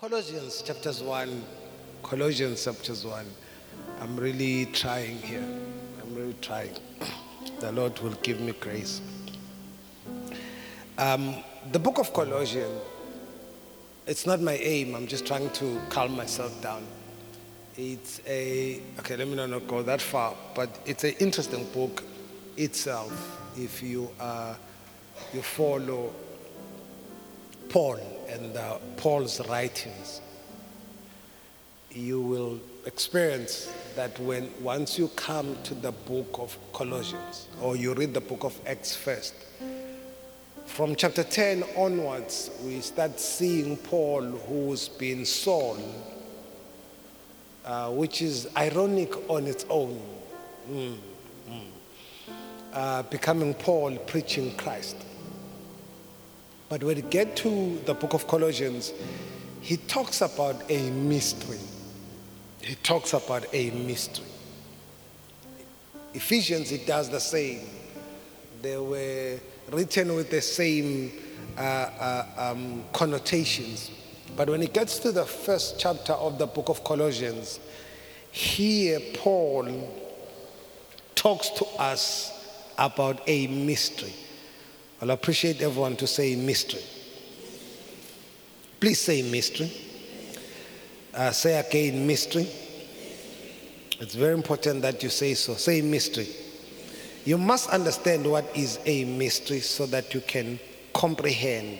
Colossians chapters 1, Colossians chapters 1. I'm really trying here. I'm really trying. The Lord will give me grace. Um, the book of Colossians, it's not my aim. I'm just trying to calm myself down. It's a, okay, let me not go that far, but it's an interesting book itself if you, uh, you follow Paul and uh, Paul's writings, you will experience that when once you come to the book of Colossians or you read the book of Acts first, from chapter 10 onwards, we start seeing Paul who's been Saul, uh, which is ironic on its own, Mm, mm. Uh, becoming Paul preaching Christ. But when you get to the book of Colossians, he talks about a mystery. He talks about a mystery. Ephesians, it does the same. They were written with the same uh, uh, um, connotations. But when it gets to the first chapter of the book of Colossians, here Paul talks to us about a mystery. I'll appreciate everyone to say mystery. Please say mystery. Uh, say again mystery. It's very important that you say so. Say mystery. You must understand what is a mystery so that you can comprehend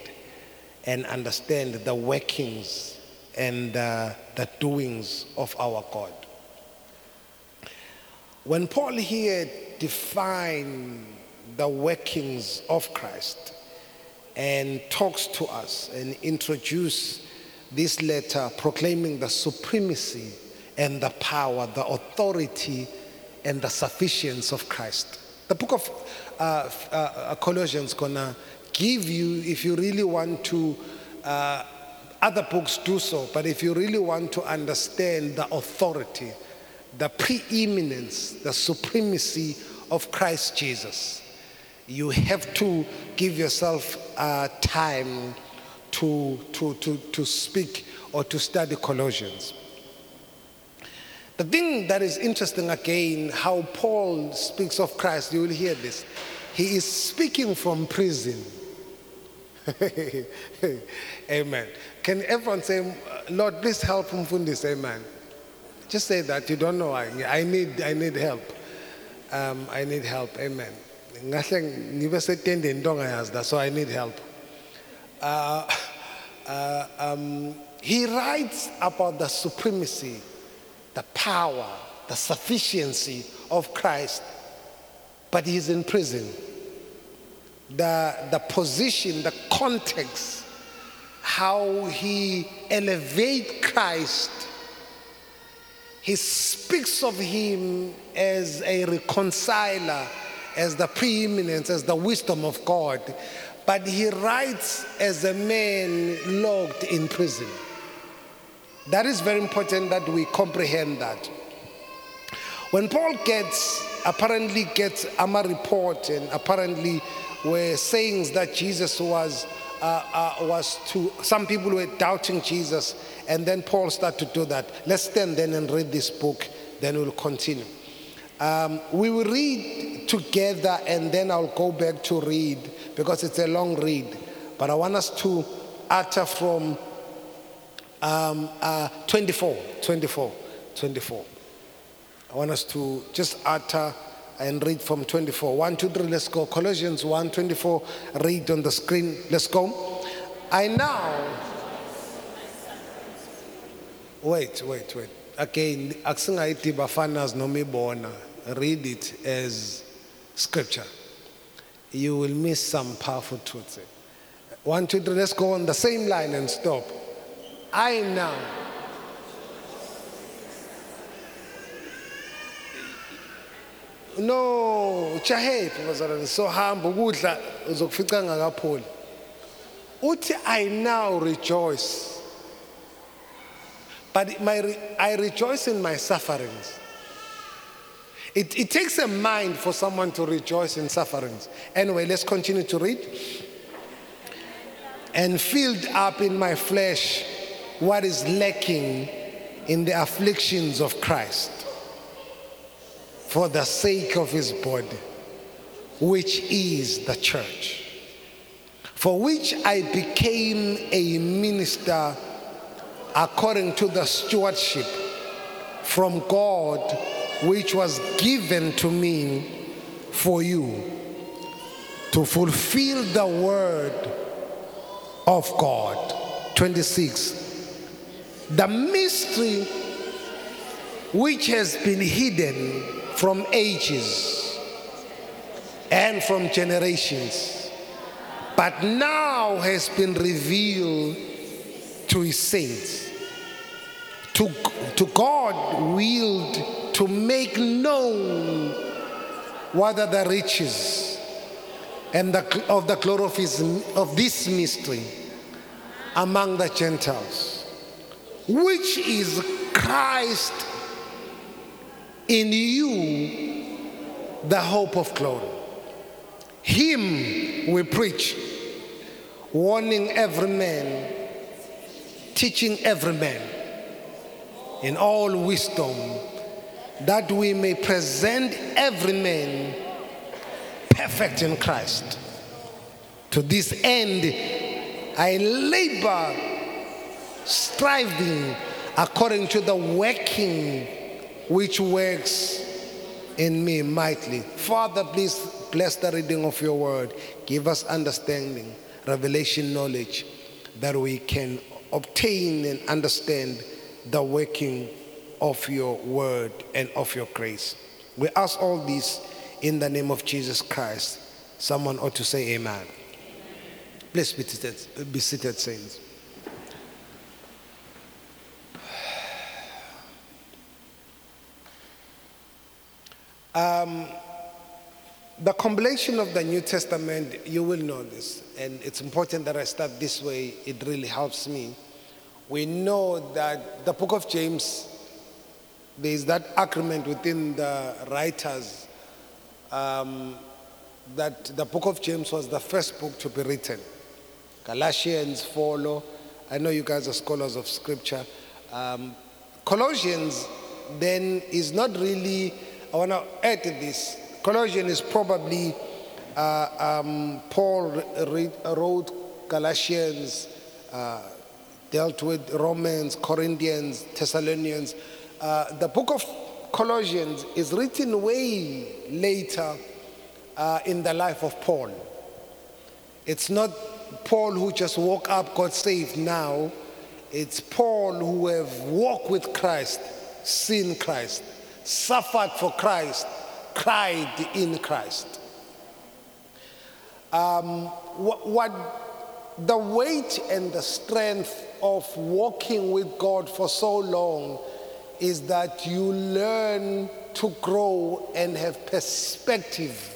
and understand the workings and uh, the doings of our God. When Paul here defined the workings of Christ and talks to us and introduce this letter proclaiming the supremacy and the power, the authority and the sufficiency of Christ. The book of uh, uh, Colossians gonna give you, if you really want to, uh, other books do so, but if you really want to understand the authority, the preeminence, the supremacy of Christ Jesus, you have to give yourself uh, time to, to, to, to speak or to study Colossians. The thing that is interesting again, how Paul speaks of Christ, you will hear this. He is speaking from prison. Amen. Can everyone say, Lord, please help Mfundis, amen. Just say that. You don't know. I, I need, I need help. Um, I need help. Amen. Ngahle ngibe setendeni into ongayazi that so i need help. Uh, uh, um, he writes about the supremacy the power the sufficiency of christ but he's in prison. The, the position the context how he elevates christ he speaks of him as a reconciler as the preeminence, as the wisdom of God, but he writes as a man locked in prison. That is very important that we comprehend that. When Paul gets, apparently gets Amma report and apparently were sayings that Jesus was, uh, uh, was to, some people were doubting Jesus and then Paul started to do that. Let's stand then and read this book, then we'll continue. Um, we will read together and then I'll go back to read because it's a long read. But I want us to utter from um, uh, 24, 24, 24. I want us to just utter and read from 24. 1, 2, 3, let's go. Colossians 1, 24, read on the screen. Let's go. I now. Wait, wait, wait. Again, akusingayithi bafanas noma ibona read it as scripture, you will miss some powerful truths. One, two, three, let's go on the same line and stop. I now. No, chahephi bazalwane sohamba ukudla uzokufica I now rejoice. But my I rejoice in my sufferings. It, it takes a mind for someone to rejoice in sufferings. Anyway, let's continue to read. And filled up in my flesh what is lacking in the afflictions of Christ for the sake of his body, which is the church, for which I became a minister according to the stewardship from God which was given to me for you to fulfill the word of God. 26. The mystery which has been hidden from ages and from generations, but now has been revealed to his saints. To, to God willed to make known what are the riches and the, of the his, of this mystery among the Gentiles, which is Christ in you, the hope of glory. Him we preach, warning every man, teaching every man in all wisdom, that we may present every man perfect in Christ. To this end, I labor, striving according to the working which works in me mightily. Father, please bless the reading of your word. Give us understanding, revelation, knowledge that we can obtain and understand the working of your word and of your grace. We ask all this in the name of Jesus Christ. Someone ought to say amen. Please be seated, be seated saints. Um, the compilation of the New Testament, you will know this, and it's important that I start this way. It really helps me. We know that the book of James, there is that agreement within the writers um, that the book of James was the first book to be written. Galatians follow. I know you guys are scholars of scripture. Um, Colossians then is not really I want to add to this. Colossians is probably uh, um, Paul wrote Galatians, uh, dealt with Romans, Corinthians, Thessalonians. Uh, the book of Colossians is written way later uh, in the life of Paul. It's not Paul who just woke up, got saved now. It's Paul who have walked with Christ, seen Christ suffered for Christ, cried in Christ. Um, what, what the weight and the strength of walking with God for so long is that you learn to grow and have perspective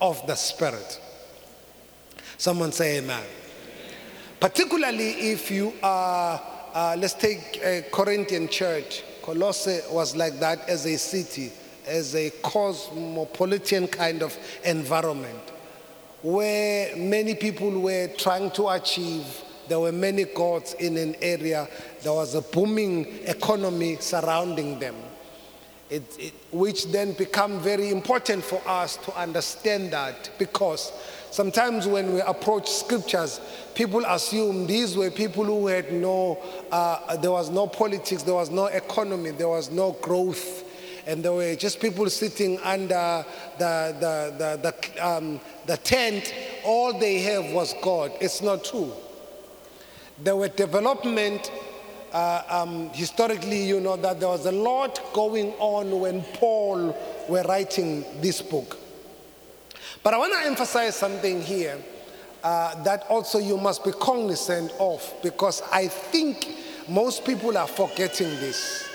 of the Spirit. Someone say amen. Particularly if you are, uh, let's take a Corinthian church Colossae was like that as a city, as a cosmopolitan kind of environment where many people were trying to achieve. There were many gods in an area. There was a booming economy surrounding them, it, it, which then become very important for us to understand that because Sometimes when we approach scriptures, people assume these were people who had no, uh, there was no politics, there was no economy, there was no growth. And there were just people sitting under the, the, the, the, um, the tent. All they have was God. It's not true. There were development uh, um, historically, you know, that there was a lot going on when Paul were writing this book. But I want to emphasize something here uh, that also you must be cognizant of because I think most people are forgetting this.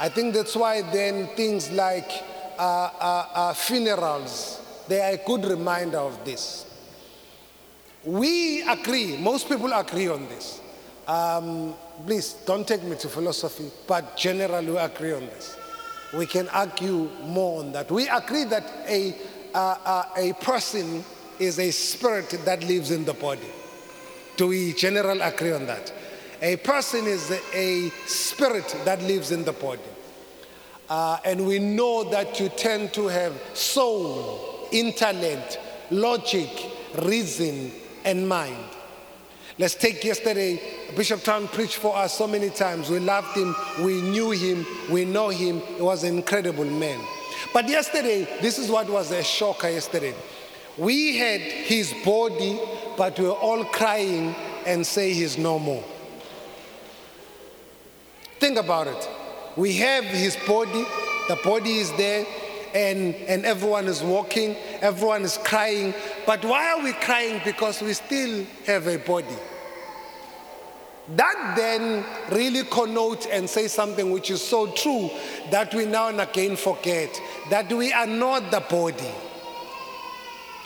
I think that's why then things like uh, uh, uh funerals, they are a good reminder of this. We agree, most people agree on this. Um, please don't take me to philosophy, but generally we agree on this. We can argue more on that. We agree that a uh, uh, a person is a spirit that lives in the body. Do we generally agree on that? A person is a, spirit that lives in the body. Uh, and we know that you tend to have soul, intellect, logic, reason, and mind. Let's take yesterday, Bishop Town preached for us so many times. We loved him, we knew him, we know him. He was an incredible man. But yesterday, this is what was a shocker yesterday. We had his body, but we were all crying and say he's no more. Think about it. We have his body, the body is there, and, and everyone is walking, everyone is crying. But why are we crying? Because we still have a body. That then really connotes and says something which is so true that we now and again forget that we are not the body.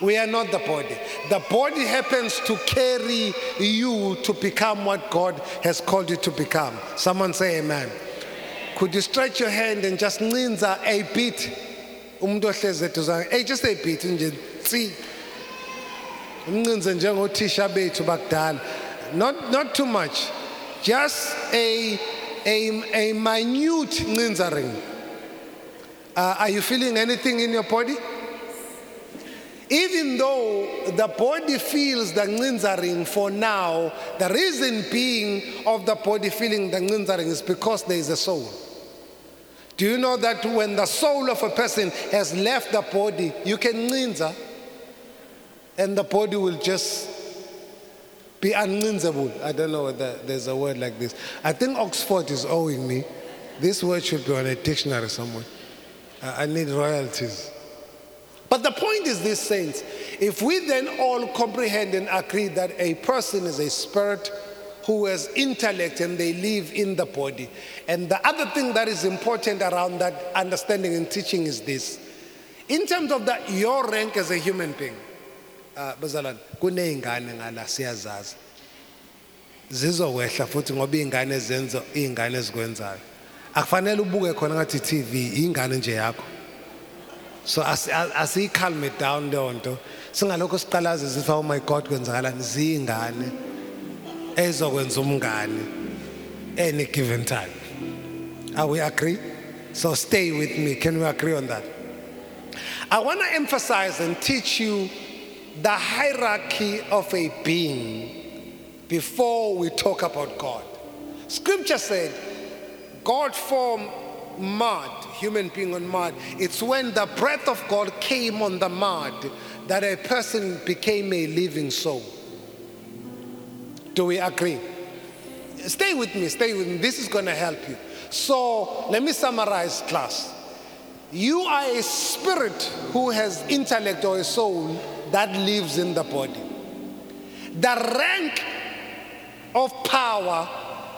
We are not the body. The body happens to carry you to become what God has called you to become. Someone say amen. Could you stretch your hand and just ncinza a bit? Umuntu ohlezi eduzane. Just a bit nje. See. Umncinze njengothisha bethu bakudala. Not not too much. Just a a a minute ncinzaring. Uh, are you feeling anything in your body? Even though the body feels the nginzaring for now, the reason being of the body feeling the nginzaring is because there is a soul. Do you know that when the soul of a person has left the body, you can nginza and the body will just be unninzable. I don't know whether there's a word like this. I think Oxford is owing me. This word should be on a dictionary somewhere. I need royalties. But the point is this, saints. If we then all comprehend and agree that a person is a spirit who has intellect and they live in the body. And the other thing that is important around that understanding and teaching is this. In terms of that, your rank as a human being, uh, bazalwane kuney'ngane ngala? Siyazazi. Zizowehla futhi ngoba iy'ngane ezenza iy'ngane ezikwenzayo. Akufanele ubuke khona ngathi i-tv ingane nje yakho. So asiyicalme down leyo nto. Singalokho siqalaze sithi oh my god kwenzakalani? Ziyingane ezokwenza umngane any given time. Are we agree? So stay with me. Can we agree on that? I want to emphasize and teach you the hierarchy of a being before we talk about god. Scripture said god formed mud, human being on mud. It's when the breath of God came on the mud that a person became a living soul. Do we agree? Stay with me, stay with me. This is going to help you. So let me summarize, class. You are a spirit who has intellect or a soul that lives in the body. The rank of power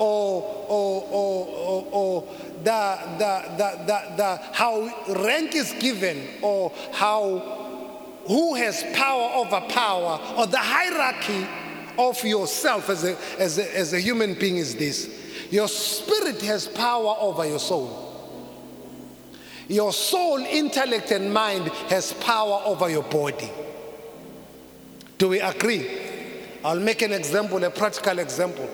or, or, or, or, the, the, the, the, the, how rank is given or how who has power over power or the hierarchy of yourself as a, as a, as a human being is this. Your spirit has power over your soul. Your soul intellect and mind has power over your body. Do we agree? I'll make an example a practical example.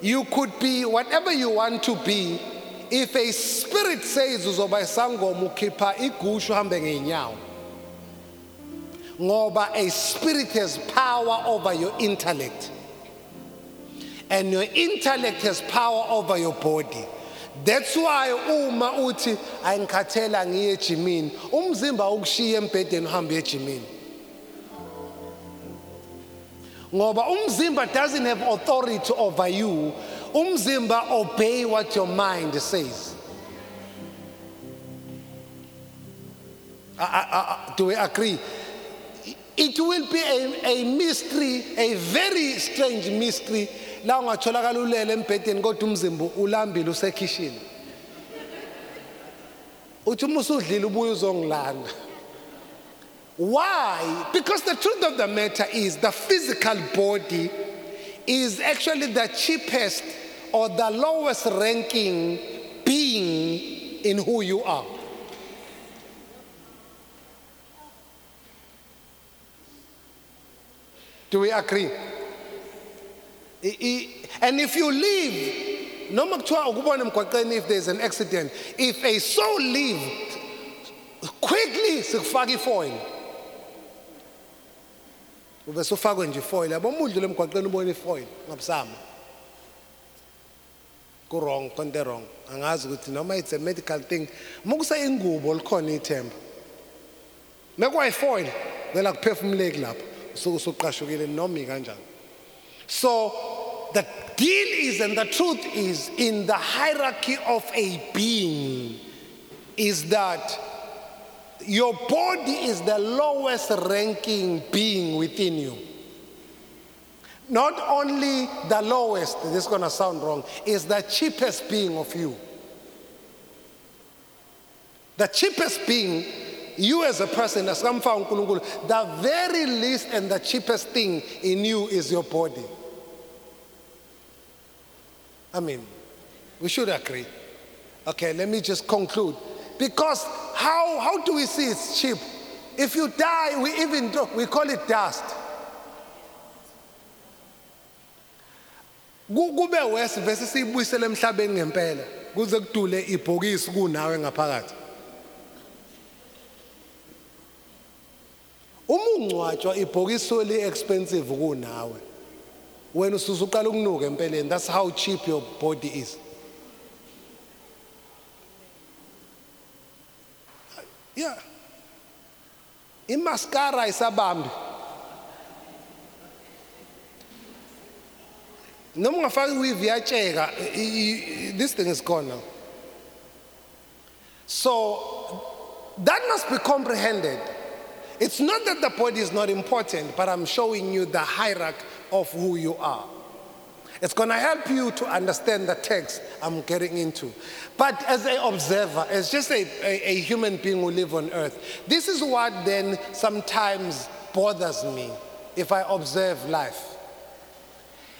You could be whatever you want to be if a spirit says ngoba a spirit has power over your intellect. And your intellect has power over your body. That's why uma uthi ayingikhathela ngiye ejimini. Umzimba ukushiya embhedeni uhambe ejimini. Ngoba umzimba doesn't have authority over you. Umzimba obey what your mind says. Do we agree it will be a, a mystery a very strange mystery. La ungatholakala ulele embhedeni kodwa umzimba ulambile usekhishini. Uthi uma usudlile ubuye uzongilanda. Why? Because the truth of the matter is the physical body is actually the cheapest or the lowest ranking being in who you are. Do we agree? And if you leave, noma kuthiwa ukubona emgwaqeni if there's an accident, if a soul leave, quickly sikufaka ifoil. Ube sufakwe nje ifoil. Yabo umuntu lemgwaqeni ubona ifoil ngabusama. Ku wrong. Angazi ukuthi noma it's a medical thing, mukuse ingubo likhona ithemba. Mekwa ifoil, vela kuphefumuleki lapho. So the deal is, and the truth is, in the hierarchy of a being, is that your body is the lowest ranking being within you. Not only the lowest, this is going to sound wrong, is the cheapest being of you. The cheapest being, you as a person, as uNkulunkulu, the very least and the cheapest thing in you is your body. I mean, we should agree. Okay, let me just conclude. Because how, how do we see it's cheap? If you die, we even do, we call it dust. Kube bese siyibuyisele emhlabeni ngempela kuze kudule ibhokisi kunawe ngaphakathi uma ungcwatshwa ibhokisi soli expensive kunawe. Wena usuze uqala ukunuka empeleni. That's how cheap your body is. Yeah. Imascara ayisabambi. Noma ungafaki iweave iyatsheka this thing is gone now. So that must be comprehended. It's not that the body is not important but i'm showing you the hierarchy of who you are it's going to help you to understand the text I'm getting into. But as an observer, as just a, a, a human being who live on earth, this is what then sometimes bothers me if I observe life.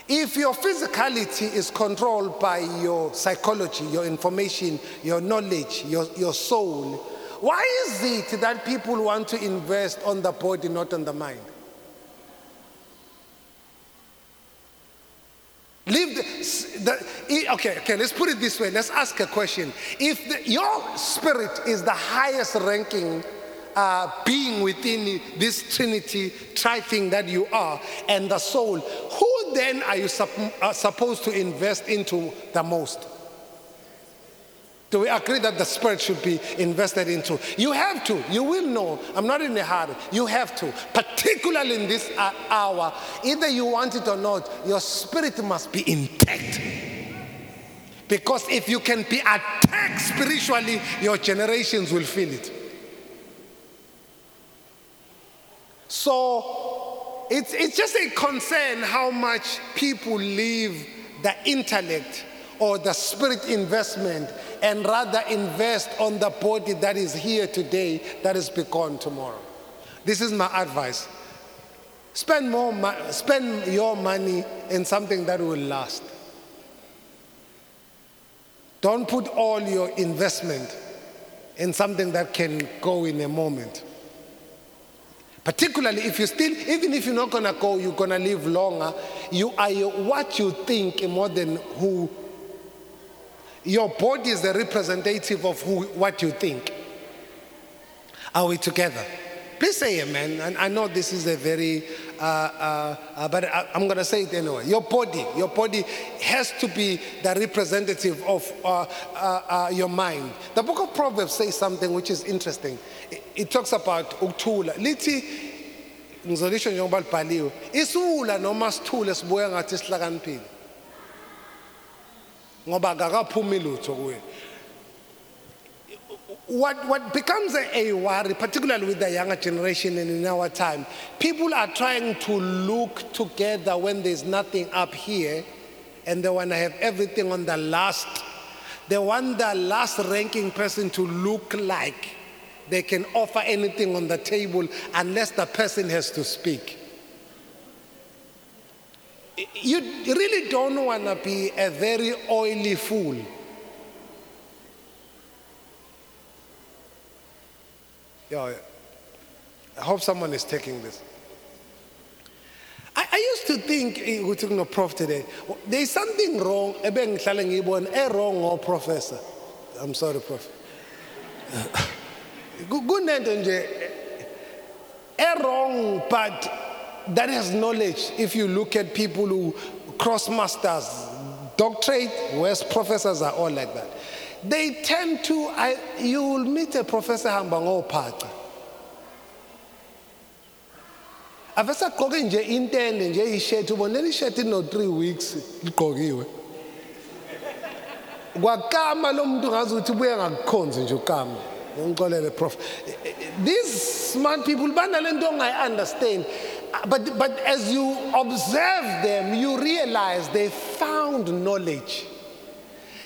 If your physicality is controlled by your psychology, your information, your knowledge, your, your soul, why is it that people want to invest on the body, not on the mind? Leave the, the okay, okay, let's put it this way. Let's ask a question. If the, your spirit is the highest ranking uh, being within this Trinity tri thing that you are, and the soul, who then are you sup- uh, supposed to invest into the most? Do we agree that the spirit should be invested into? You have to. You will know. I'm not in a hurry. You have to. Particularly in this hour, either you want it or not, your spirit must be intact. Because if you can be attacked spiritually, your generations will feel it. So it's, it's just a concern how much people leave the intellect or the spirit investment and rather invest on the body that is here today that is be gone tomorrow. This is my advice. Spend more mo- spend your money in something that will last. Don't put all your investment in something that can go in a moment. Particularly if you still, even if you're not gonna go, you're gonna live longer. You are what you think more than who. Your body is the representative of who, what you think. Are we together? Please say amen. And I know this is a very, uh, uh, uh, but I, I'm going to say it anyway. Your body, your body has to be the representative of uh, uh, uh, your mind. The book of Proverbs says something which is interesting. It, it talks about ukuthula. Lithi ngizolisho njengoba libhaliwe. Isula noma sithule sibuya ngathi sihlakaniphile. Ngoba akakaphumi lutho kuye. what, what becomes a, a worry, particularly with the younger generation and in our time, people are trying to look together when there's nothing up here and they want to have everything on the last. They want the last ranking person to look like they can offer anything on the table unless the person has to speak. You really don't want to be a very oily fool. Yeah, I hope someone is taking this. I, I used to think eh, ukuthi kuno-prof today there is something wrong ebengihlale ngiyibona eh, e-wrong ngoprofessor oh, i'm sorry prof Ku- kunento nje eh, eh, e-wrong but that has knowledge if you look at people who cross masters doctorate whereas professors are all like that. They tend to I, you will meet a professor hamba ngophaca avese agqoke nje intende nje ishethi ubonela ishethi ino 3 weeks ligqokiwe kwakama lo muntu ngazi ukuthi ubuye ngakukhonzi nje ukama. Ngixolele prof. These smart people banalento ongayi-understand but, but as you observe them you realize they found knowledge.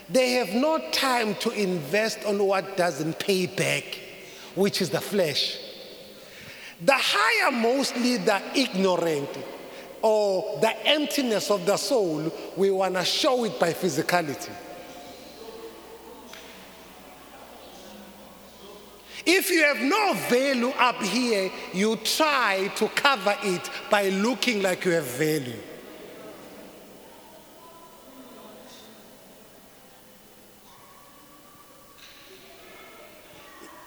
They have no time to invest on what doesn't pay back which is the flesh. The higher mostly the ignorant or the emptiness of the soul we want to show it by physicality If you have no value up here, you try to cover it by looking like you have value.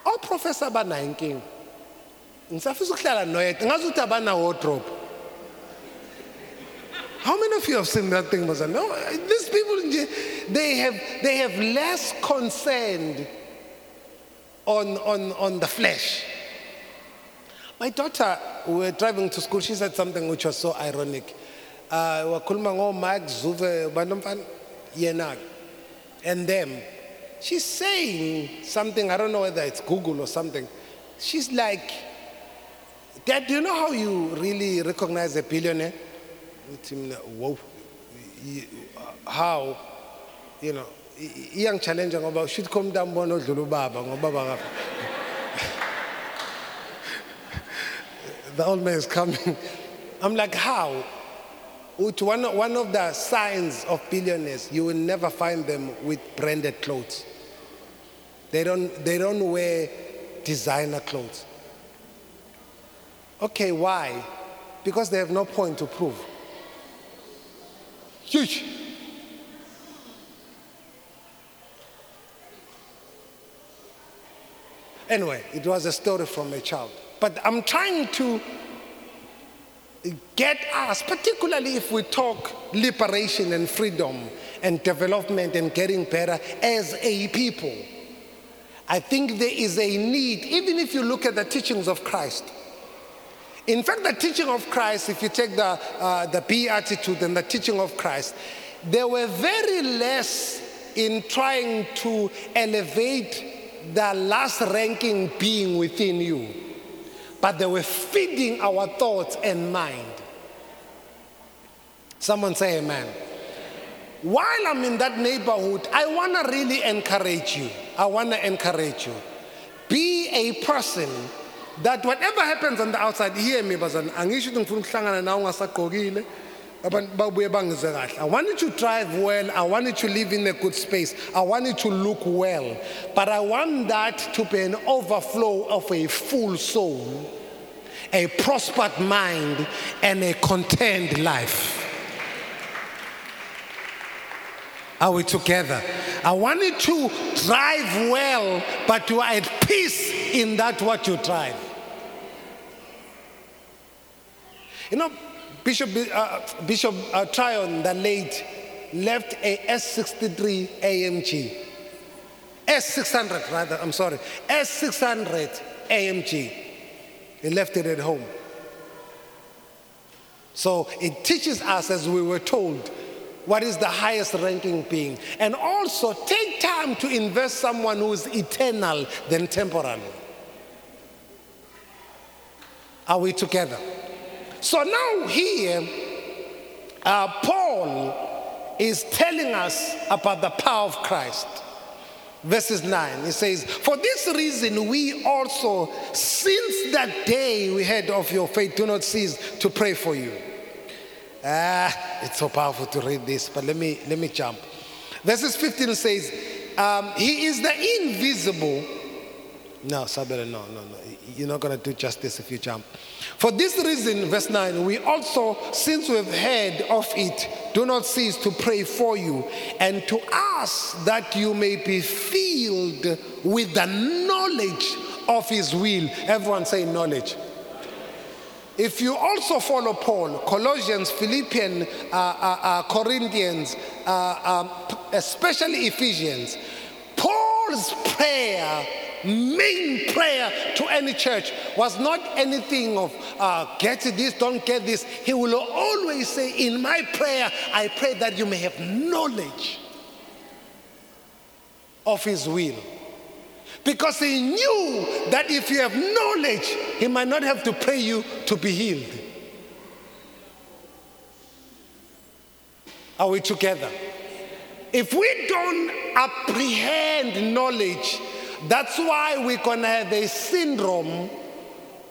Oh, oprofessor banayo inkinga ngisafisa ukuhlala noyedwa ngazi ukuthi abana wardrobe how many of you have seen that thing Baza? no these people they have, they have less concerned on, on, on the flesh. My daughter, we were driving to school, she said something which was so ironic. Uh, wakhuluma ngoMark Zuve banomfana yena and them. She's saying something, I don't know whether it's Google or something. She's like, Dad, do you know how you really recognize a billionaire? Whoa. How? You know, i- i- iyangichallenja ngoba should come down bona odlula ubaba ngoba baba the old man is coming i'm like how Uthi one, of- one of the signs of billionaires you will never find them with branded clothes they don't they don't wear designer clothes okay why because they have no point to prove huge Anyway, it was a story from a child. But I'm trying to get us, particularly if we talk liberation and freedom and development and getting better as a people. I think there is a need, even if you look at the teachings of Christ. In fact, the teaching of Christ, if you take the, uh, the beatitude and the teaching of Christ, they were very less in trying to elevate the last ranking being within you, but they were feeding our thoughts and mind. Someone say amen. While I'm in that neighborhood, I want to really encourage you. I want to encourage you. Be a person that whatever happens on the outside, hear me, bazana. Angisho ngifuna ukuhlangana nawe. I want you to drive well. I want you to live in a good space. I want you to look well. But I want that to be an overflow of a full soul, a prospered mind, and a content life. Are we together? I want you to drive well, but you are at peace in that what you drive. You know, Bishop, uh, Bishop uh, Tryon, the late, left a S63 AMG. S600, rather, I'm sorry. S600 AMG. He left it at home. So it teaches us, as we were told, what is the highest ranking being. And also take time to invest someone who is eternal than temporal. Are we together? So now here, uh, Paul is telling us about the power of Christ. Verses 9, he says, For this reason, we also, since that day we heard of your faith, do not cease to pray for you. Ah, it's so powerful to read this, but let me let me jump. Verses 15 says, um, He is the invisible No, Sabela, no, no, no. You're not going to do justice if you jump. For this reason, verse 9, we also, since we've heard of it, do not cease to pray for you and to ask that you may be filled with the knowledge of his will. Everyone say knowledge. If you also follow Paul, Colossians, Philippians, uh, uh, uh, Corinthians, uh, um, especially Ephesians, Paul's prayer, main prayer to any church, was not anything of uh, get this, don't get this. He will always say, In my prayer, I pray that you may have knowledge of his will. Because he knew that if you have knowledge, he might not have to pray you to be healed. Are we together? If we don't apprehend knowledge, that's why going to have a syndrome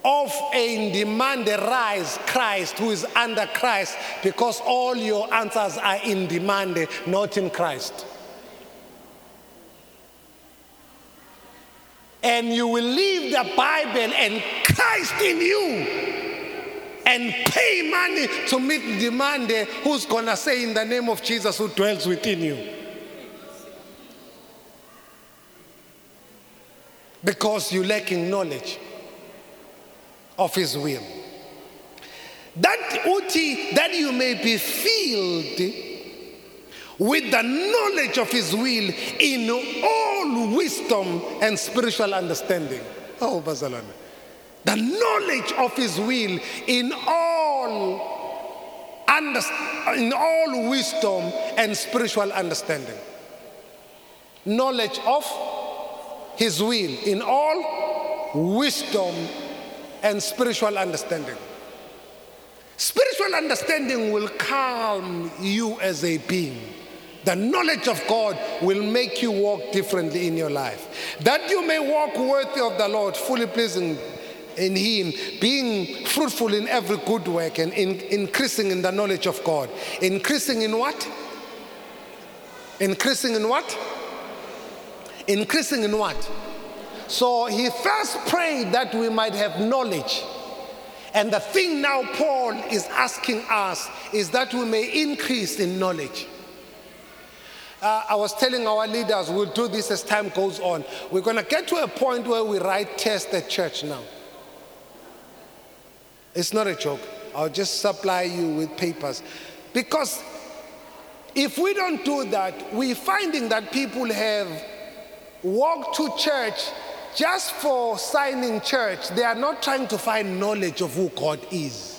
of a demand rise Christ who is under Christ because all your answers are in demand, not in Christ. and you will leave the Bible and Christ in you and pay money to meet there who's to say in the name of Jesus who dwells within you. Because you're lacking knowledge of his will. That uti that you may be filled with the knowledge of his will in all wisdom and spiritual understanding. Oh, Bazalane. The knowledge of his will in all, in all wisdom and spiritual understanding. Knowledge of his will in all wisdom and spiritual understanding. Spiritual understanding will calm you as a being. The knowledge of God will make you walk differently in your life. That you may walk worthy of the Lord, fully pleasing in Him, being fruitful in every good work and in, increasing in the knowledge of God. Increasing in what? Increasing in what? Increasing in what? So he first prayed that we might have knowledge. And the thing now Paul is asking us is that we may increase in knowledge. Uh, I was telling our leaders we'll do this as time goes on. We're going to get to a point where we write tests at church now. It's not a joke. I'll just supply you with papers. Because if we don't do that, we're finding that people have walked to church just for signing church. They are not trying to find knowledge of who God is.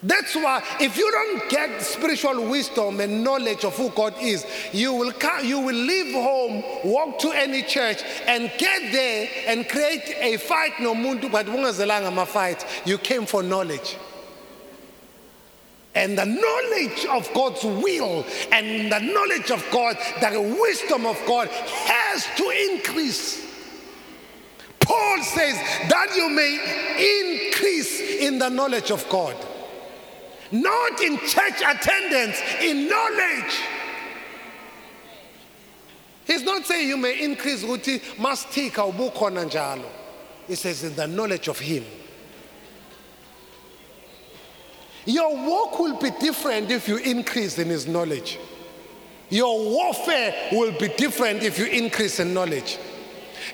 That's why if you don't get spiritual wisdom and knowledge of who God is, you will come, you will leave home, walk to any church, and get there and create a fight no muntu but fight. You came for knowledge. And the knowledge of God's will and the knowledge of God, the wisdom of God has to increase. Paul says that you may increase in the knowledge of God not in church attendance, in knowledge. He's not saying you may increase ukuthi mastika ubukhona njalo. He says in the knowledge of him. Your walk will be different if you increase in his knowledge. Your warfare will be different if you increase in knowledge.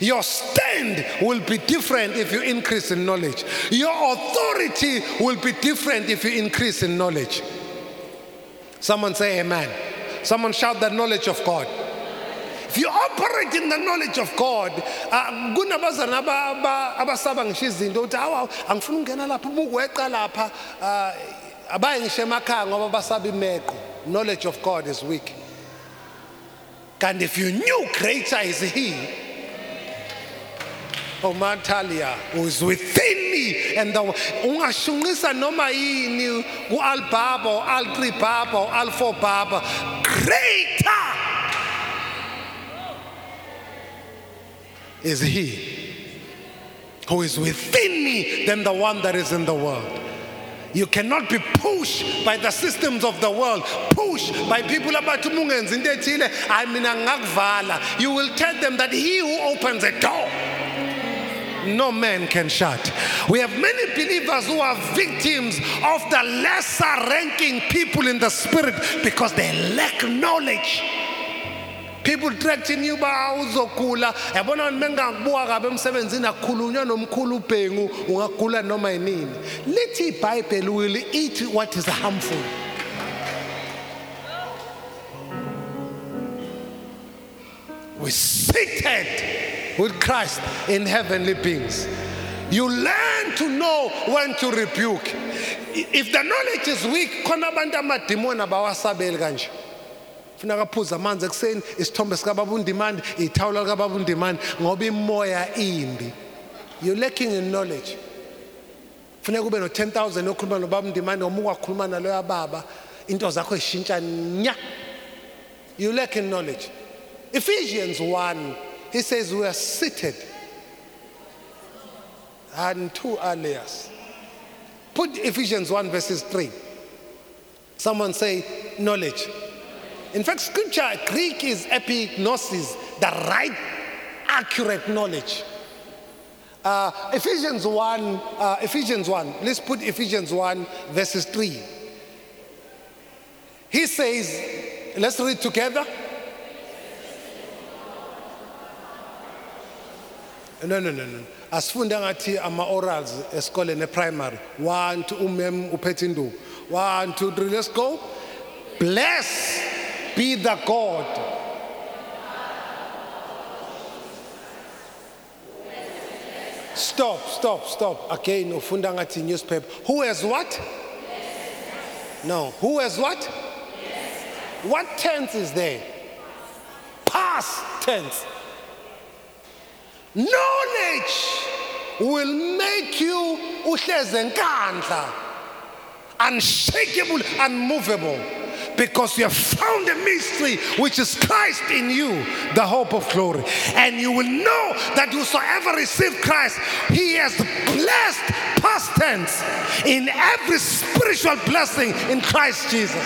Your stand will be different if you increase in knowledge. Your authority will be different if you increase in knowledge. Someone say amen. Someone shout the knowledge of God. If you operate in the knowledge of God, uh, abaye ngisho emakhaya ngoba basaba imeqo knowledge of God is weak. And if you knew greater is he oh, omatalia who's within me and the ungashunqisa noma yini ku-albaba al-3 baba al-4 baba greater is he who is within me than the one that is in the world You cannot be pushed by the systems of the world, pushed by people abathi uma ungenza into ethile, hayi mina ngakuvala. You will tell them that he who opens a door no man can shut. We have many believers who are victims of the lesser ranking people in the spirit because they lack knowledge. People threaten you ba uzogula yabona mengakubuka kabe emsebenzini akukhulunywa nomkhulu ubhengu ungagula noma yinini lithi iBhayibheli will eat what is harmful we seated with Christ in heavenly beings. You learn to know when to rebuke. If the knowledge is weak, khona abantu amadimoni abawasabeli kanje. Funeka aphuza amanzi ekuseni isithombe sikababa undimandi ithawula likababa undimandi ngoba imoya imbi. You're lacking in knowledge. Funeka ube no 10000 okhuluma nobaba undimandi ngoba ungakhuluma naloya baba into zakho zishintsha nya. You lack in knowledge. Ephesians 1, he says, We are seated. And two alias. Put Ephesians 1, verses 3. Someone say, knowledge. In fact, scripture, Greek is epignosis, the right, accurate knowledge. Uh, Ephesians 1, uh, Ephesians 1, let's put Ephesians 1, verses 3. He says, let's read together. no no no no asifunde ngathi ama-orals esikoleni eprimary one two umem uphethe induku one two three let's go bless be the god. Stop stop stop. Again ufunda ngathi newspaper. Who has what? No. Who has what? What tense is there? Past tense. Knowledge will make you uhleze unshakable unmovable because you have found a mystery which is Christ in you, the hope of glory. And you will know that whosoever receive Christ, he has blessed past tense in every spiritual blessing in Christ Jesus.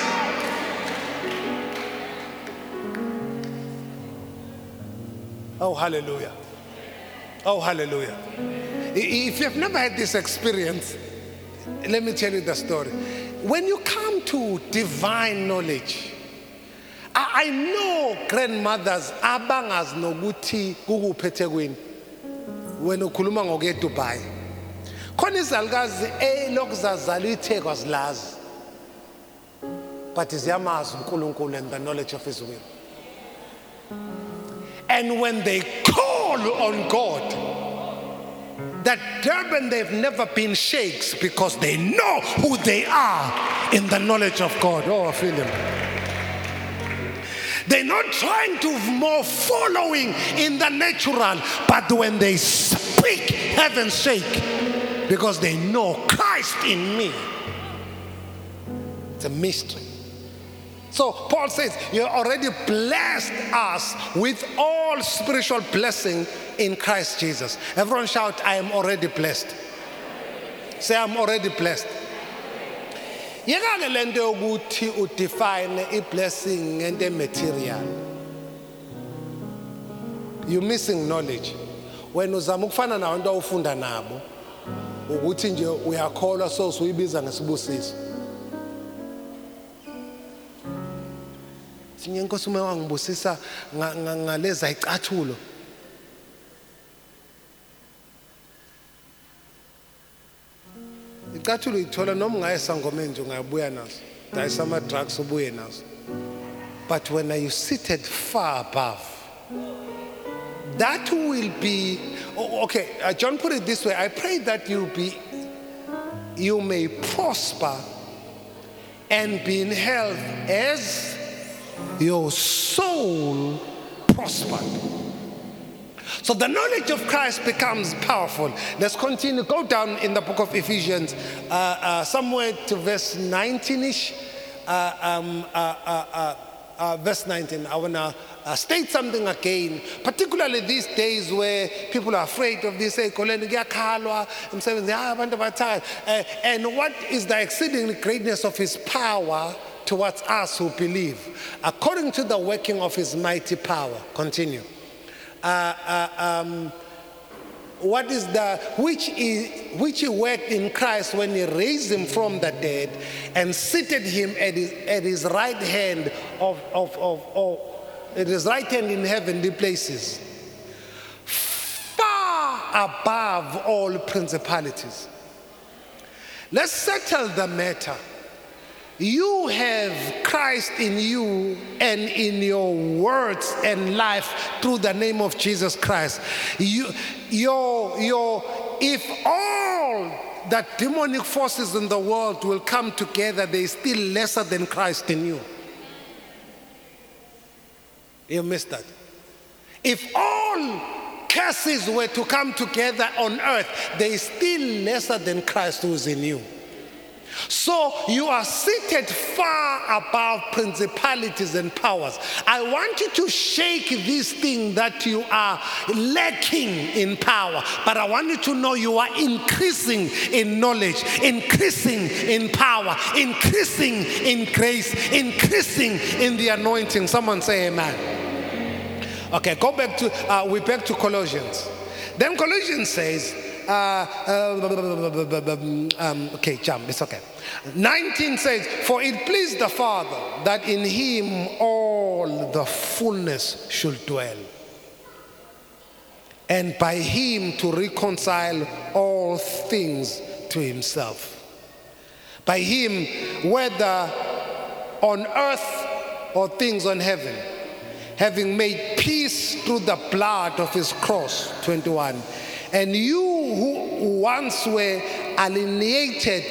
Oh, hallelujah. Oh, hallelujah. If you've never had this experience, let me tell you the story. When you come to divine knowledge, I, know grandmothers abangazi nokuthi kukuphethe kwini wena ukhuluma ngokuya eDubai. Khona izalukazi elokhu eh, zazalwa ithekwa zilazi. But ziyamazi uNkulunkulu and the knowledge of his will. And when they call on God, that Durban they've never been shakes because they know who they are in the knowledge of God. Oh, him. They're not trying to more following in the natural, but when they speak, heaven shake because they know Christ in me. It's a mystery. So Paul says, You already blessed us with all spiritual blessing in Christ Jesus. Everyone shout, I am already blessed. Say, I'm already blessed. yeka-ke le nto yokuthi udefine i-blessing ngento ematerial you missing knowledge wena uzama ukufana nabantu awufunda nabo ukuthi nje uyakholwa so usuyibiza ngesibusiso sinye inkosi uma wangibusisa ngaleza icathulo. Icathulo ithola noma ungaye sangomeni nje ungabuya nazo dayisa ama-drugs ubuye nazo but when you seated far above that will be okay uh, john put it this way i pray that you be you may prosper and be in health as your soul prospered. So the knowledge of Christ becomes powerful. Let's continue. Go down in the book of Ephesians, uh, uh, somewhere to verse 19 ish. Uh, um, uh, uh, uh, verse 19. I want to state something again, particularly these days where people are afraid of this. Ah, And what is the exceeding greatness of his power towards us who believe, according to the working of his mighty power? Continue. Uh, uh, um, what is the which is which he worked in Christ when he raised him from the dead and seated him at his, at his right hand of, of, of, of at his right hand in heavenly places far above all principalities let's settle the matter you have Christ in you and in your words and life through the name of Jesus Christ. You, your, your, if all the demonic forces in the world will come together, they are still lesser than Christ in you. You missed that. If all curses were to come together on earth, they are still lesser than Christ who is in you. So you are seated far above principalities and powers. I want you to shake this thing that you are lacking in power, but I want you to know you are increasing in knowledge, increasing in power, increasing in grace, increasing in the anointing. Someone say amen. Okay, go back to, uh, we back to Colossians. Then Colossians says, uh, uh, um, okay, jump, it's okay. 19 says, For it pleased the Father that in him all the fullness should dwell, and by him to reconcile all things to himself. By him, whether on earth or things on heaven, having made peace through the blood of his cross, 21 and you who once were alienated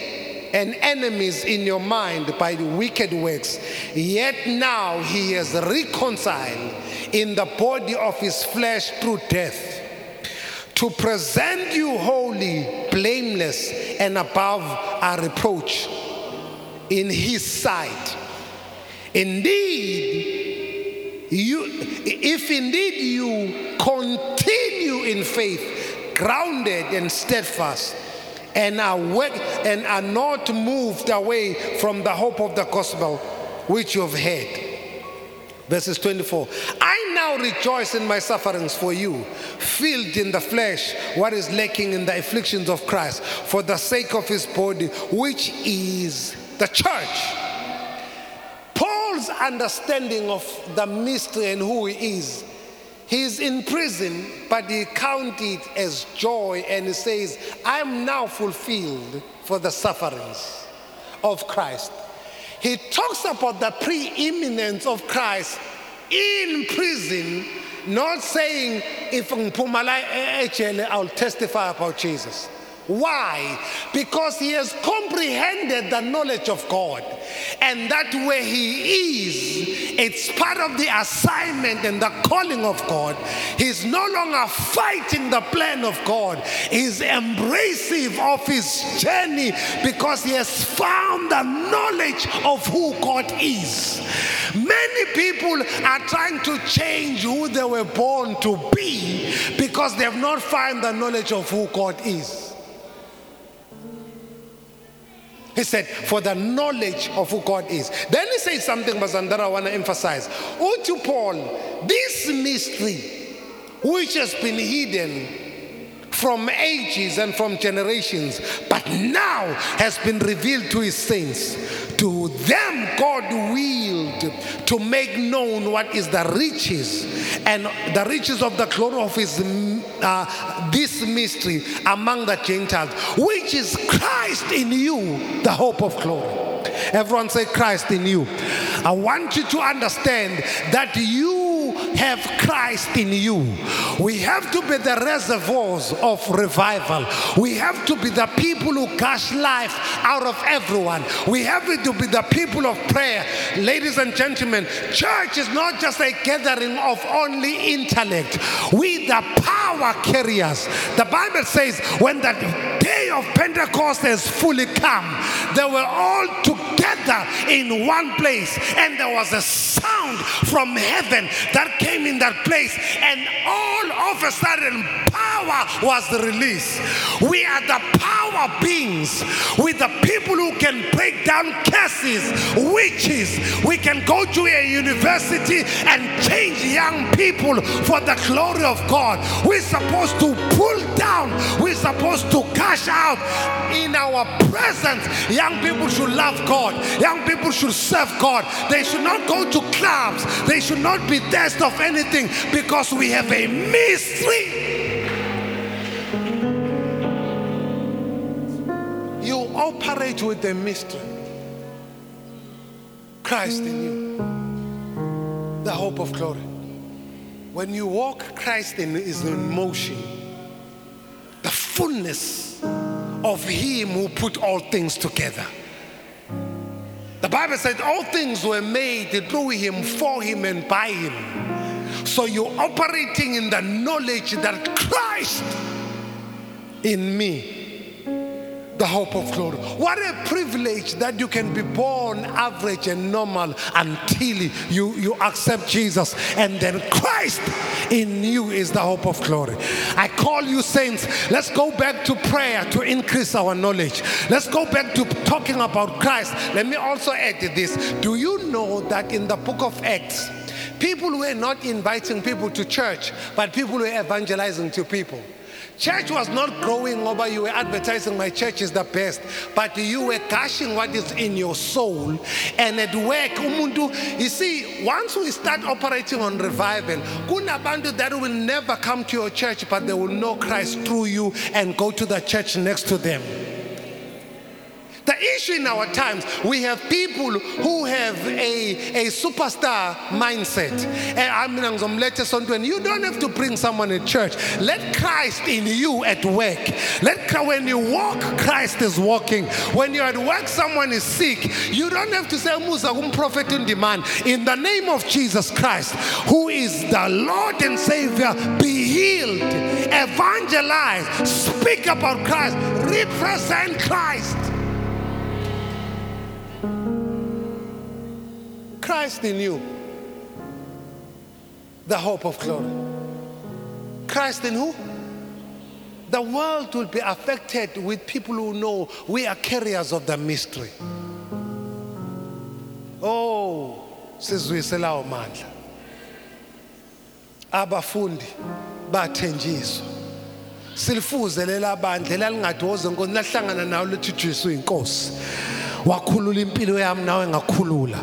and enemies in your mind by wicked works, yet now he has reconciled in the body of his flesh through death to present you holy, blameless, and above our reproach in his sight. Indeed, you, if indeed you continue in faith, grounded and steadfast and are work, and are not moved away from the hope of the gospel which you have heard. Verses 24 I now rejoice in my sufferings for you, filled in the flesh what is lacking in the afflictions of Christ, for the sake of his body, which is the church. Paul's understanding of the mystery and who he is He's in prison, but he counts it as joy and he says, I am now fulfilled for the sufferings of Christ. He talks about the preeminence of Christ in prison, not saying, if I'll testify about Jesus. Why? Because he has comprehended the knowledge of God. And that where he is, it's part of the assignment and the calling of God. He's no longer fighting the plan of God, he's embracing of his journey because he has found the knowledge of who God is. Many people are trying to change who they were born to be because they have not found the knowledge of who God is. He said, for the knowledge of who God is. Then he says something, that I want to emphasize. Oh, to Paul, this mystery, which has been hidden from ages and from generations, but now has been revealed to his saints. To them, God willed to make known what is the riches and the riches of the glory of his uh, this mystery among the Gentiles, which is Christ in you, the hope of glory. Everyone say Christ in you. I want you to understand that you have Christ in you, we have to be the reservoirs of revival. We have to be the people who gush life out of everyone. We have to be the people of prayer. Ladies and gentlemen, church is not just a gathering of only intellect. We, the power carriers. The Bible says when the day of Pentecost has fully come, they were all together in one place, and there was a sound from heaven that came in that place, and all of a sudden, power was released. We are the power beings. with the people who can break down curses, witches. We can go to a university and change young people for the glory of God. We're supposed to pull down, we're supposed to cash out in our presence. Young people should love God, young people should serve God. They should not go to clubs, they should not be of anything because we have a mystery. You operate with a mystery. Christ in you, the hope of glory. When you walk, Christ in is in motion. The fullness of Him who put all things together. The Bible said all things were made through Him, for Him, and by Him. So you're operating in the knowledge that Christ in me the hope of glory. What a privilege that you can be born average and normal until you, you accept Jesus. And then Christ in you is the hope of glory. I call you saints, let's go back to prayer to increase our knowledge. Let's go back to talking about Christ. Let me also add this. Do you know that in the book of Acts, people were not inviting people to church, but people were evangelizing to people? Church was not growing over you were advertising my church is the best, but you were gushing what is in your soul. And at work, umuntu, you see, once we start operating on revival, kunabantu that will never come to your church, but they will know Christ through you and go to the church next to them. The issue in our times, we have people who have a, a superstar mindset. And you don't have to bring someone in church. Let Christ in you at work. Let when you walk, Christ is walking. When you're at work, someone is sick. You don't have to say Musa um prophet in demand. In the name of Jesus Christ, who is the Lord and Savior, be healed, evangelize, speak about Christ, represent Christ. Christ in you, the hope of glory. Christ in who? The world will be affected with people who know we are carriers of the mystery. Oh, sizwisela amandla. Abafundi bathenjiswa. Silifuze lela bandla elalingadoze nkonzo lahlangana nawo lithujiswe inkosi. Wakhulula impilo yami nawe ngakhulula.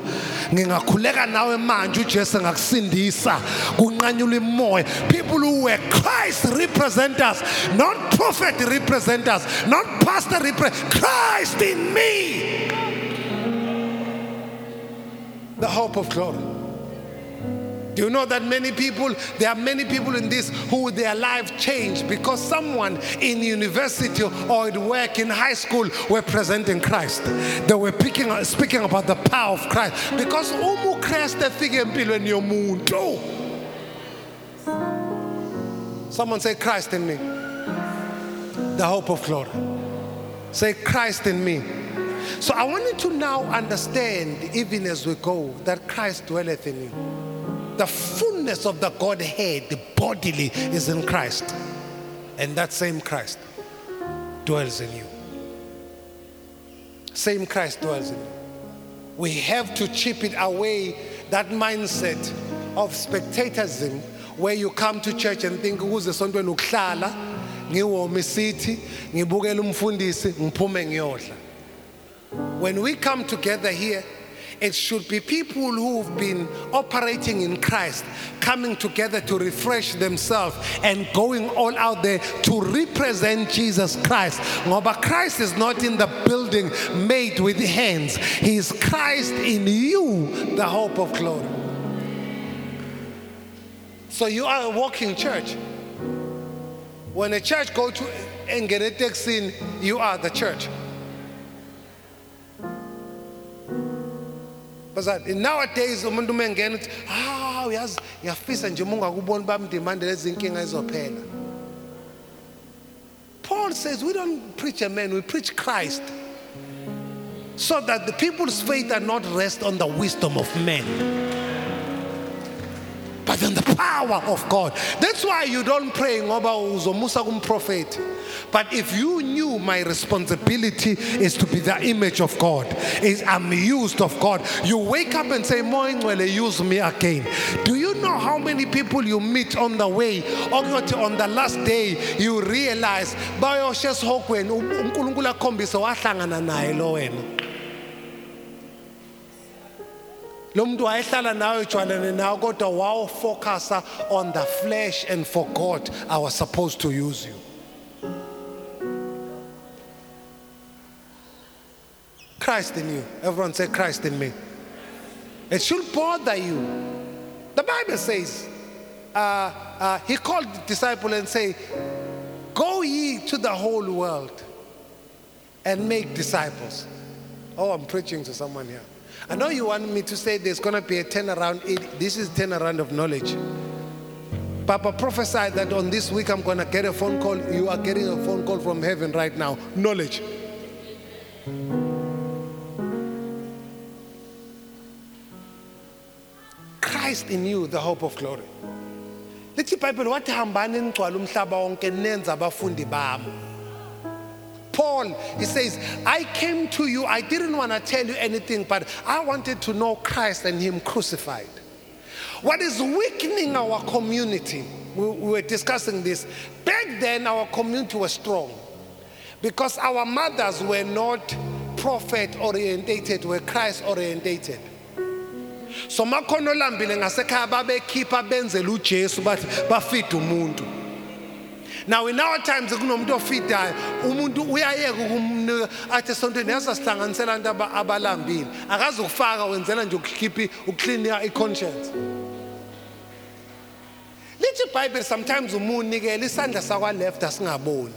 Ngingakhuleka nawe manje uJesu ngakusindisa. Kunqanyula imoya people who were Christ representers not prophet representers not pastor represent Christ in me. The hope of glory do you know that many people, there are many people in this who their life changed because someone in university or at work in high school were presenting Christ. They were picking, speaking about the power of Christ. Because umu Christ efike empilweni yomuntu. Someone say Christ in me. The hope of glory. Say Christ in me. So I want you to now understand, even as we go, that Christ dwelleth in you the fullness of the Godhead the bodily is in Christ. And that same Christ dwells in you. Same Christ dwells in you. We have to chip it away that mindset of spectatorism where you come to church and think ukuze esontweni ukuhlala ngiwome isithi ngibukela umfundisi when we come together here it should be people who've been operating in Christ, coming together to refresh themselves and going all out there to represent Jesus Christ. But Christ is not in the building made with hands, He is Christ in you, the hope of glory. So you are a walking church. When a church goes to engene scene, you are the church. Nowadays umuntu mengena uthi ah uyazi ngiyafisa nje uma ungakuboni bamdimande lezi inkinga ezophela. Paul says we don't preach a man, we preach Christ. So that the people's faith are not rest on the wisdom of men but in the power of God. That's why you don't pray ngoba uzomusa kumprofeti. But if you knew my responsibility is to be the image of God, is I'm used of God, you wake up and say, Moingwele, use me again. Do you know how many people you meet on the way? On the last day, you realize, bayoshes hokwen, unkulunkulu akhombise wahlangana naye lo wena. Lo muntu wayehlala nawe ejwalene nawe kodwa wawufocusa on the flesh and forgot i was supposed to use you. Christ in you. Everyone say christ in me. It should bother you. The bible says uh, uh, he called the disciple and say go ye to the whole world and make disciples. Oh i'm preaching to someone here I know you want me to say there's going to be a turnaround. This is turnaround of knowledge. Papa prophesied that on this week I'm going to get a phone call. You are getting a phone call from heaven right now. Knowledge. Christ in you, the hope of glory. lithi ibhayibheli wathi hambani nigcwala umhlaba wonke nenza abafundi bami Paul, he says, I came to you, I didn't want to tell you anything, but I wanted to know Christ and Him crucified. What is weakening our community? We, we were discussing this. Back then, our community was strong because our mothers were not prophet orientated, were Christ orientated. so makhono olambile ngasekhaya babekhipha benzele ujesu bathi bafide umuntu now in our times kunomuntu ofidayo umuntu uyayeka ukumnika athi esontweni yaza sihlanganisela abantu abalambile. Akazi ukufaka wenzela nje ukukhipha ukuclean i-conscience. Lithi ibhayibheli sometimes umunikela isandla sakwa-left asingaboni.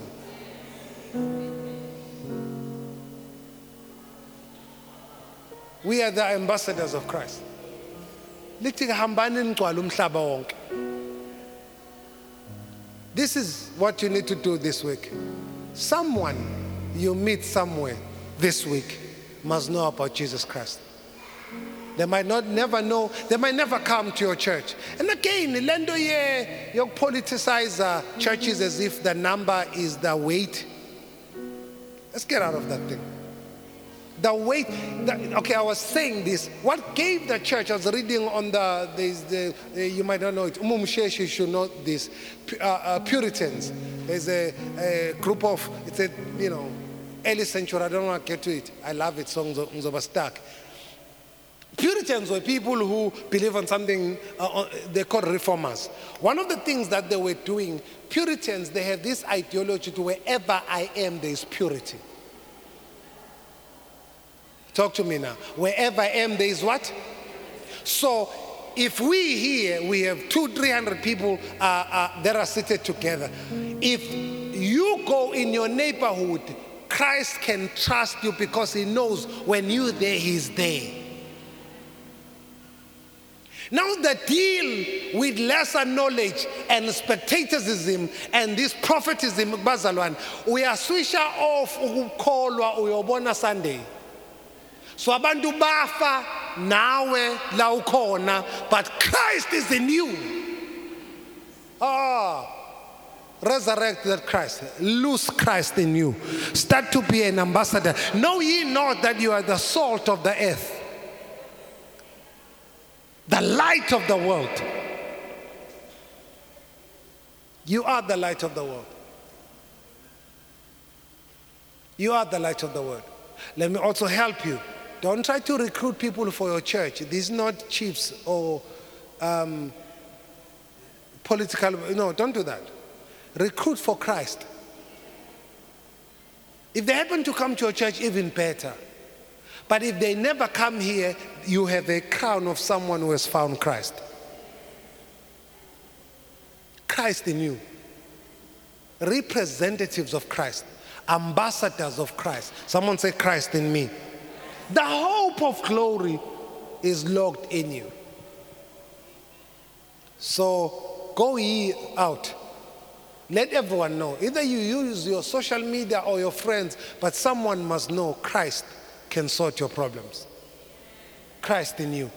We are the ambassadors of christ. Lithi hambani nigcwala umhlaba wonke this is what you need to do this week. Someone you meet somewhere this week must know about Jesus Christ. They might not never know, they might never come to your church. And again, lendo ye you politicize uh, churches as if the number is the weight. Let's get out of that thing. The the, okay, I was saying this. What gave the church, I was reading on the, the, the you might not know it, Umumsheshi should know this, uh, uh, Puritans. There's a, a, group of, it's a, you know, early century, I don't want to get to it. I love it, songs of stuck. Puritans were people who believe on something, uh, they called reformers. One of the things that they were doing, Puritans, they have this ideology to wherever I am, there is purity. Talk to me now. Wherever I am, there is what? So if we here, we have two, three hundred people uh, uh, that are seated together. If you go in your neighborhood, Christ can trust you because he knows when you're there, he's there. Now, the deal with lesser knowledge and spectatorism and this prophetism, we are switcher off ukukholwa uyobona Sunday so abantu bafa nawe la ukhona but Christ is in you. Ah resurrect that Christ. Lose Christ in you. Start to be an ambassador. Know ye not that you are the salt of the earth? The light of the world. You are the light of the world. You are the light of the world. Let me also help you don't try to recruit people for your church. These are not chiefs or um, political. No, don't do that. Recruit for Christ. If they happen to come to your church, even better. But if they never come here, you have a crown of someone who has found Christ. Christ in you. Representatives of Christ, ambassadors of Christ. Someone say, Christ in me. The hope of glory is locked in you. So go ye out. Let everyone know. Either you use your social media or your friends, but someone must know Christ can sort your problems. Christ in you.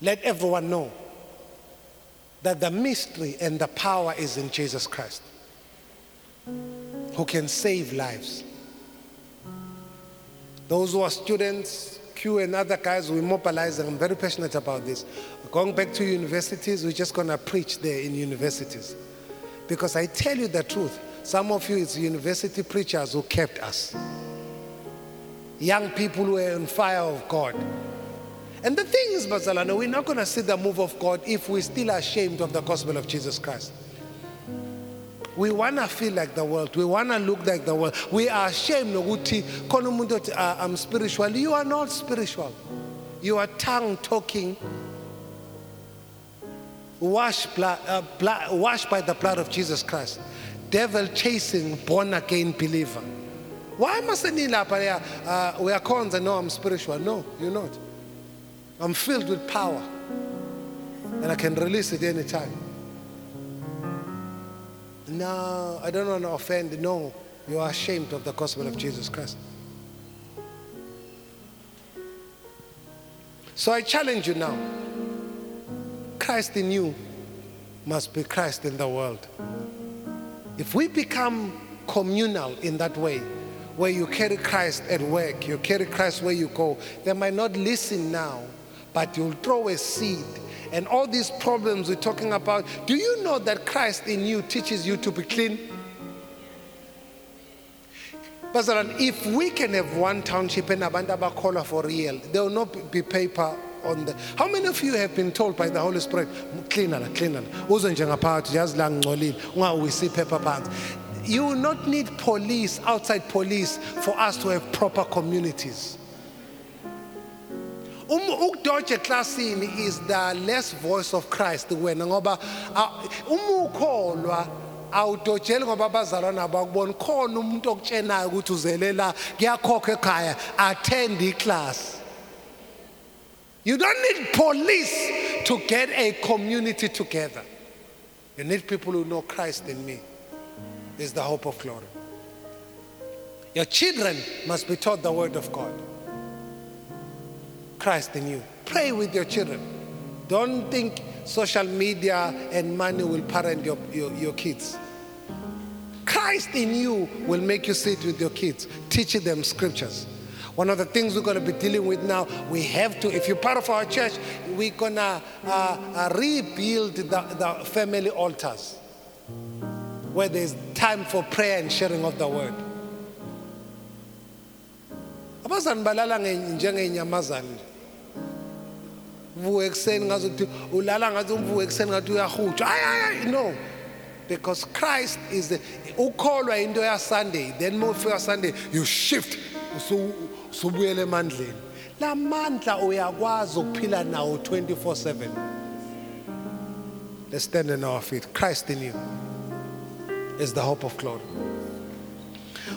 Let everyone know that the mystery and the power is in Jesus Christ, who can save lives. Those who are students, Q and other guys, we mobilize, and I'm very passionate about this. Going back to universities, we're just going to preach there in universities. Because I tell you the truth, some of you, it's university preachers who kept us. Young people who are on fire of God. And the thing is, Bazalano, we're not going to see the move of God if we're still ashamed of the gospel of Jesus Christ. We want to feel like the world. We want to look like the world. We are ashamed ukuthi khona "Ah, I'm spiritual. You are not spiritual. You are tongue talking washed, uh, washed by the blood of Jesus Christ. Devil chasing born again believer. Why must I need lapha uh, we are cons and no I'm spiritual. No, you're not. I'm filled with power. And I can release it anytime. No, I don't want to offend. No, you are ashamed of the gospel of Jesus Christ. So I challenge you now. Christ in you must be Christ in the world. If we become communal in that way, where you carry Christ at work, you carry Christ where you go, they might not listen now, but you'll throw a seed. And all these problems we're talking about, do you know that Christ in you teaches you to be clean? Pastor, if we can have one township and abantu abakholwa for real, there will not be paper on the. How many of you have been told by the Holy Spirit, clean la, clean la, uze nje ngaphakathi yazi la ngcolile, ungawisi iphepha phansi. You will not need police, outside police, for us to have proper communities. Um ukudodge eklasini is the less voice of Christ wena ngoba uma ukholwa awudojeli ngoba abazalwana bakubona khona umuntu okutshenayo ukuthi uzele kuyakhokha ekhaya attend iclass You don't need police to get a community together. You need people who know Christ in me is the hope of glory. Your children must be taught the word of God. Christ in you. Pray with your children. Don't think social media and money will parent your, your, your kids. Christ in you will make you sit with your kids, teaching them scriptures. One of the things we're going to be dealing with now, we have to, if you're part of our church, we're going to uh, uh, rebuild the, the family altars where there's time for prayer and sharing of the word. abazali balala nge- njengey'nyamazane nje ekuseni ngazi ukuthi ulala ngathi ekuseni ngathi no. Because christ is the ukholwa into yasunday then uma ufika sunday you shift usu- usubuyela emandleni. La mandla uyakwazi ukuphila nawo 24-7 let's stand on our feet. Christ in you is the hope of glory.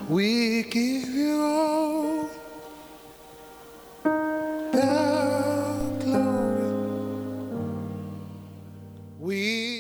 We give you all We